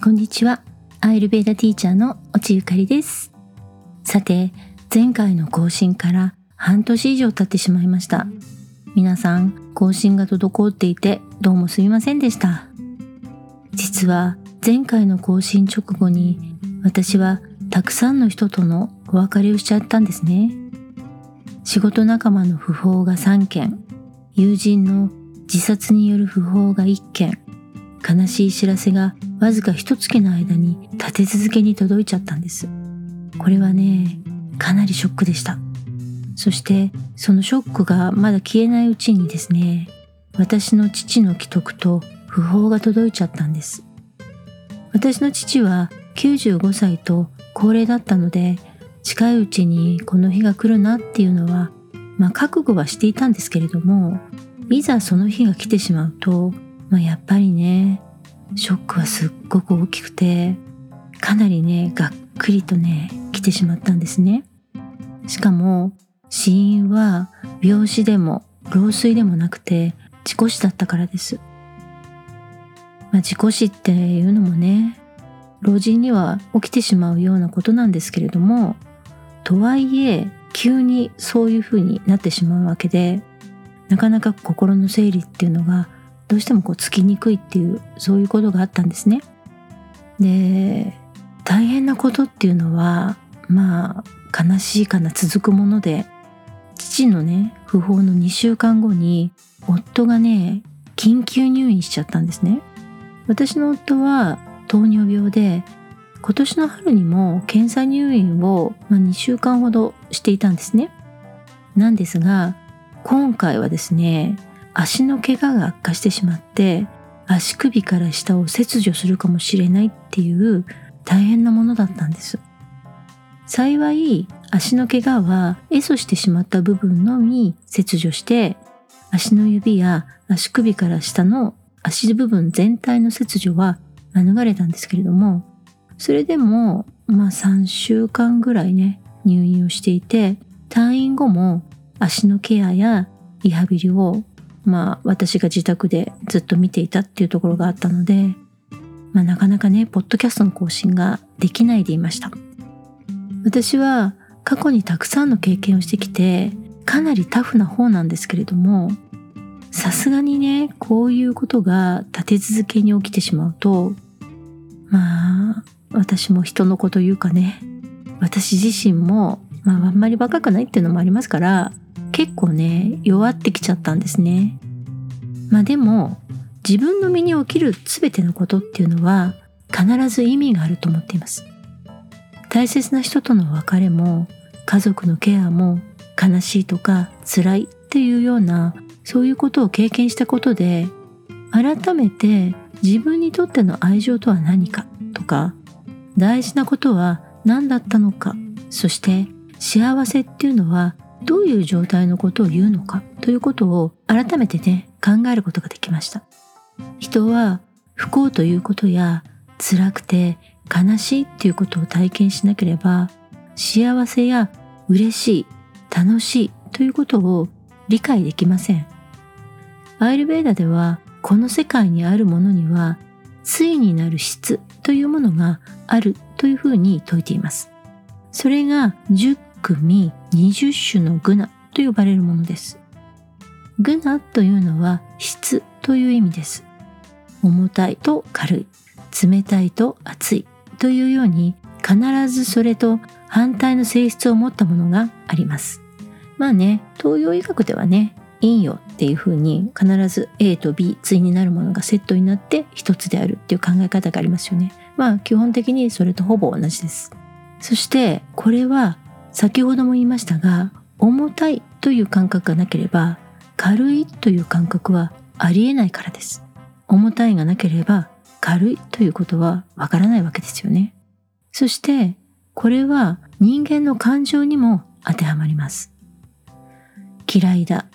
こんにちは。アイルベーダティーチャーの落ゆかりです。さて、前回の更新から半年以上経ってしまいました。皆さん、更新が滞っていてどうもすみませんでした。実は前回の更新直後に私はたくさんの人とのお別れをしちゃったんですね。仕事仲間の訃報が3件、友人の自殺による訃報が1件、悲しい知らせがわずか一月の間に立て続けに届いちゃったんです。これはね、かなりショックでした。そしてそのショックがまだ消えないうちにですね、私の父の既得と訃報が届いちゃったんです。私の父は95歳と高齢だったので、近いうちにこの日が来るなっていうのは、まあ覚悟はしていたんですけれども、いざその日が来てしまうと、まあやっぱりね、ショックはすっごく大きくて、かなりね、がっくりとね、来てしまったんですね。しかも、死因は病死でも老衰でもなくて事故死だったからです。まあ、事故死っていうのもね、老人には起きてしまうようなことなんですけれども、とはいえ、急にそういう風になってしまうわけで、なかなか心の整理っていうのがどうしてもこうつきにくいっていうそういうことがあったんですね。で大変なことっていうのはまあ悲しいかな続くもので父のね訃報の2週間後に夫がね緊急入院しちゃったんですね。私の夫は糖尿病で今年の春にも検査入院を、ま、2週間ほどしていたんですね。なんですが今回はですね足の怪我が悪化してしまって足首から下を切除するかもしれないっていう大変なものだったんです。幸い足の怪我はエソしてしまった部分のみ切除して足の指や足首から下の足部分全体の切除は免れたんですけれどもそれでもまあ3週間ぐらいね入院をしていて退院後も足のケアやリハビリをまあ私が自宅でずっと見ていたっていうところがあったので、まあなかなかね、ポッドキャストの更新ができないでいました。私は過去にたくさんの経験をしてきて、かなりタフな方なんですけれども、さすがにね、こういうことが立て続けに起きてしまうと、まあ、私も人の子というかね、私自身も、まああんまり若くないっていうのもありますから、結構ね弱ってきちゃったんですね。まあでも自分の身に起きる全てのことっていうのは必ず意味があると思っています。大切な人との別れも家族のケアも悲しいとか辛いっていうようなそういうことを経験したことで改めて自分にとっての愛情とは何かとか大事なことは何だったのかそして幸せっていうのはどういう状態のことを言うのかということを改めてね考えることができました。人は不幸ということや辛くて悲しいっていうことを体験しなければ幸せや嬉しい楽しいということを理解できません。アイルベーダではこの世界にあるものには対になる質というものがあるというふうに説いています。それが10組20種のグナと呼ばれるものです。グナというのは質という意味です。重たいと軽い、冷たいと熱いというように必ずそれと反対の性質を持ったものがあります。まあね、東洋医学ではね、陰陽っていう風に必ず A と B 対になるものがセットになって一つであるっていう考え方がありますよね。まあ基本的にそれとほぼ同じです。そしてこれは先ほども言いましたが重たいという感覚がなければ軽いという感覚はありえないからです。重たいがなければ軽いということはわからないわけですよね。そしてこれは人間の感情にも当てはまります。嫌いだ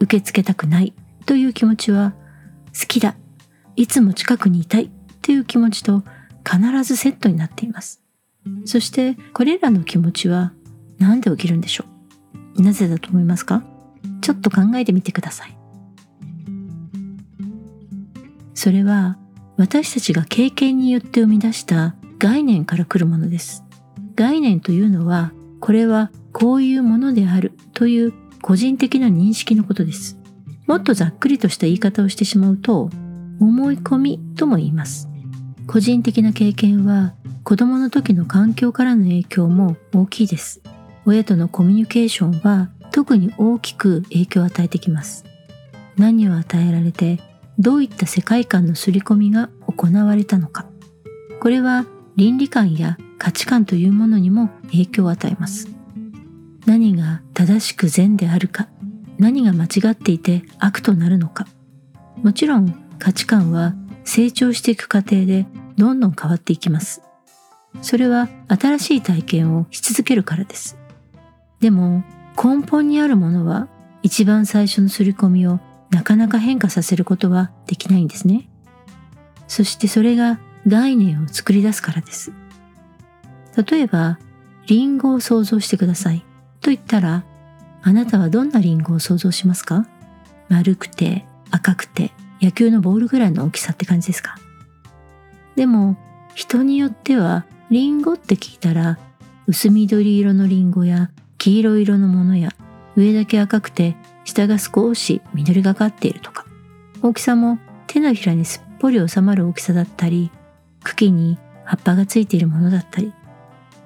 受け付けたくないという気持ちは好きだいつも近くにいたいという気持ちと必ずセットになっています。そしてこれらの気持ちはなんで起きるんでしょうなぜだと思いますか？ちょっと考えてみてください。それは私たちが経験によって生み出した概念から来るものです。概念というのは、これはこういうものであるという個人的な認識のことです。もっとざっくりとした言い方をしてしまうと、思い込みとも言います。個人的な経験は子供の時の環境からの影響も大きいです。親とのコミュニケーションは特に大きく影響を与えてきます。何を与えられてどういった世界観の刷り込みが行われたのか。これは倫理観や価値観というものにも影響を与えます。何が正しく善であるか、何が間違っていて悪となるのか。もちろん価値観は成長していく過程でどんどん変わっていきます。それは新しい体験をし続けるからです。でも根本にあるものは一番最初の刷り込みをなかなか変化させることはできないんですね。そしてそれが概念を作り出すからです。例えば、リンゴを想像してください。と言ったら、あなたはどんなリンゴを想像しますか？丸くて、赤くて、野球のボールぐらいの大きさって感じですか？でも、人によっては、リンゴって聞いたら、薄緑色のリンゴや黄色色のものや、上だけ赤くて、下が少し緑がかっているとか、大きさも手のひらにすっぽり収まる大きさだったり、茎に葉っぱがついているものだったり、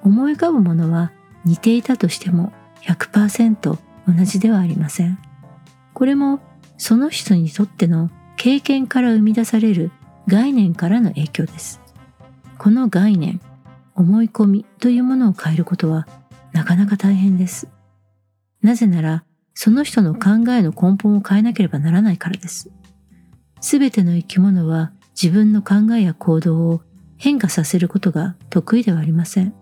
思い浮かぶものは似ていたとしても100%同じではありません。これもその人にとっての経験から生み出される概念からの影響です。この概念、思い込みというものを変えることはなかなか大変です。なぜなら、その人の考えの根本を変えなければならないからです。すべての生き物は自分の考えや行動を変化させることが得意ではありません。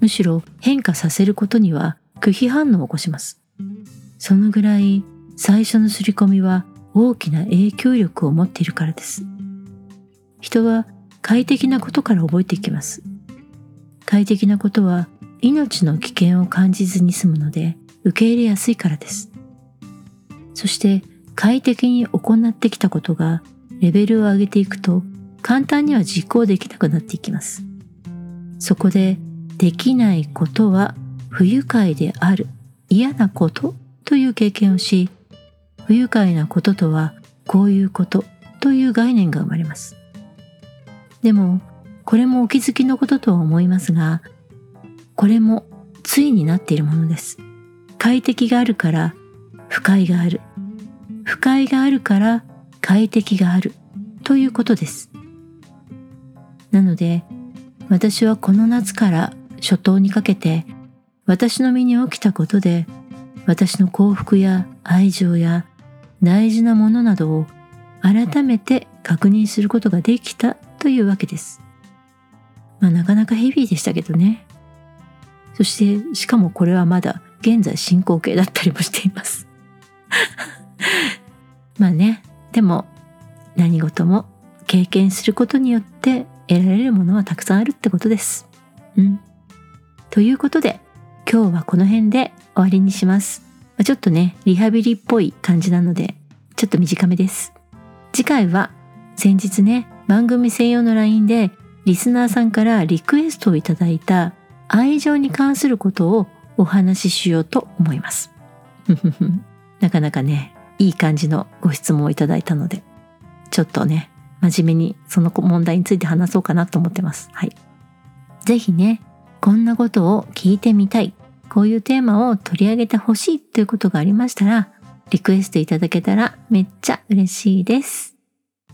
むしろ変化させることには拒否反応を起こします。そのぐらい最初の刷り込みは大きな影響力を持っているからです。人は快適なことから覚えていきます。快適なことは命の危険を感じずに済むので受け入れやすいからです。そして快適に行ってきたことがレベルを上げていくと簡単には実行できなくなっていきます。そこでできないことは不愉快である嫌なことという経験をし不愉快なこととはこういうことという概念が生まれますでもこれもお気づきのこととは思いますがこれも対になっているものです快適があるから不快がある不快があるから快適があるということですなので私はこの夏から初冬にかけて私の身に起きたことで私の幸福や愛情や大事なものなどを改めて確認することができたというわけです。まあなかなかヘビーでしたけどね。そしてしかもこれはまだ現在進行形だったりもしています。まあね、でも何事も経験することによって得られるものはたくさんあるってことです。うん。ということで今日はこの辺で終わりにします。ちょっとね、リハビリっぽい感じなので、ちょっと短めです。次回は先日ね、番組専用の LINE でリスナーさんからリクエストをいただいた愛情に関することをお話ししようと思います。なかなかね、いい感じのご質問をいただいたので、ちょっとね、真面目にその問題について話そうかなと思ってます。はい。ぜひね、こんなことを聞いてみたい、こういうテーマを取り上げてほしいということがありましたら、リクエストいただけたらめっちゃ嬉しいです。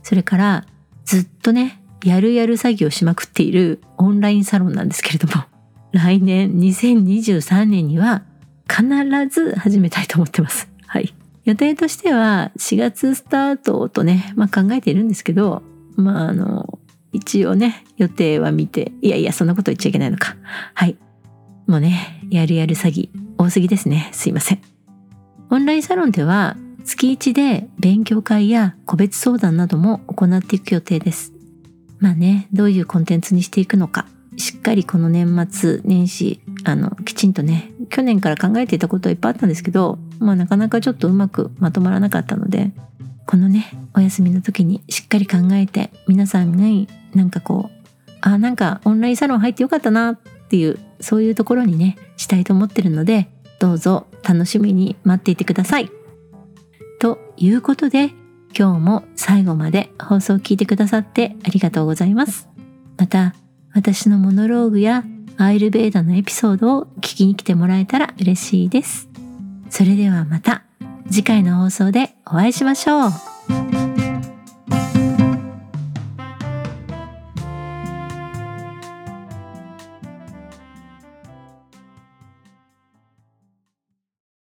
それから、ずっとね、やるやる詐欺をしまくっているオンラインサロンなんですけれども、来年2023年には必ず始めたいと思ってます。はい。予定としては4月スタートとね、まあ考えているんですけど、まああの、一応ね、予定は見て、いやいや、そんなこと言っちゃいけないのか。はい。もうね、やるやる詐欺、多すぎですね。すいません。オンラインサロンでは、月1で勉強会や個別相談なども行っていく予定です。まあね、どういうコンテンツにしていくのか、しっかりこの年末年始、あの、きちんとね、去年から考えていたことはいっぱいあったんですけど、まあなかなかちょっとうまくまとまらなかったので、このねお休みの時にしっかり考えて皆さんになんかこうあなんかオンラインサロン入ってよかったなっていうそういうところにねしたいと思ってるのでどうぞ楽しみに待っていてください。ということで今日も最後まで放送を聞いてくださってありがとうございます。また私のモノローグやアイルベーダのエピソードを聞きに来てもらえたら嬉しいです。それではまた次回の放送でお会いしましょう。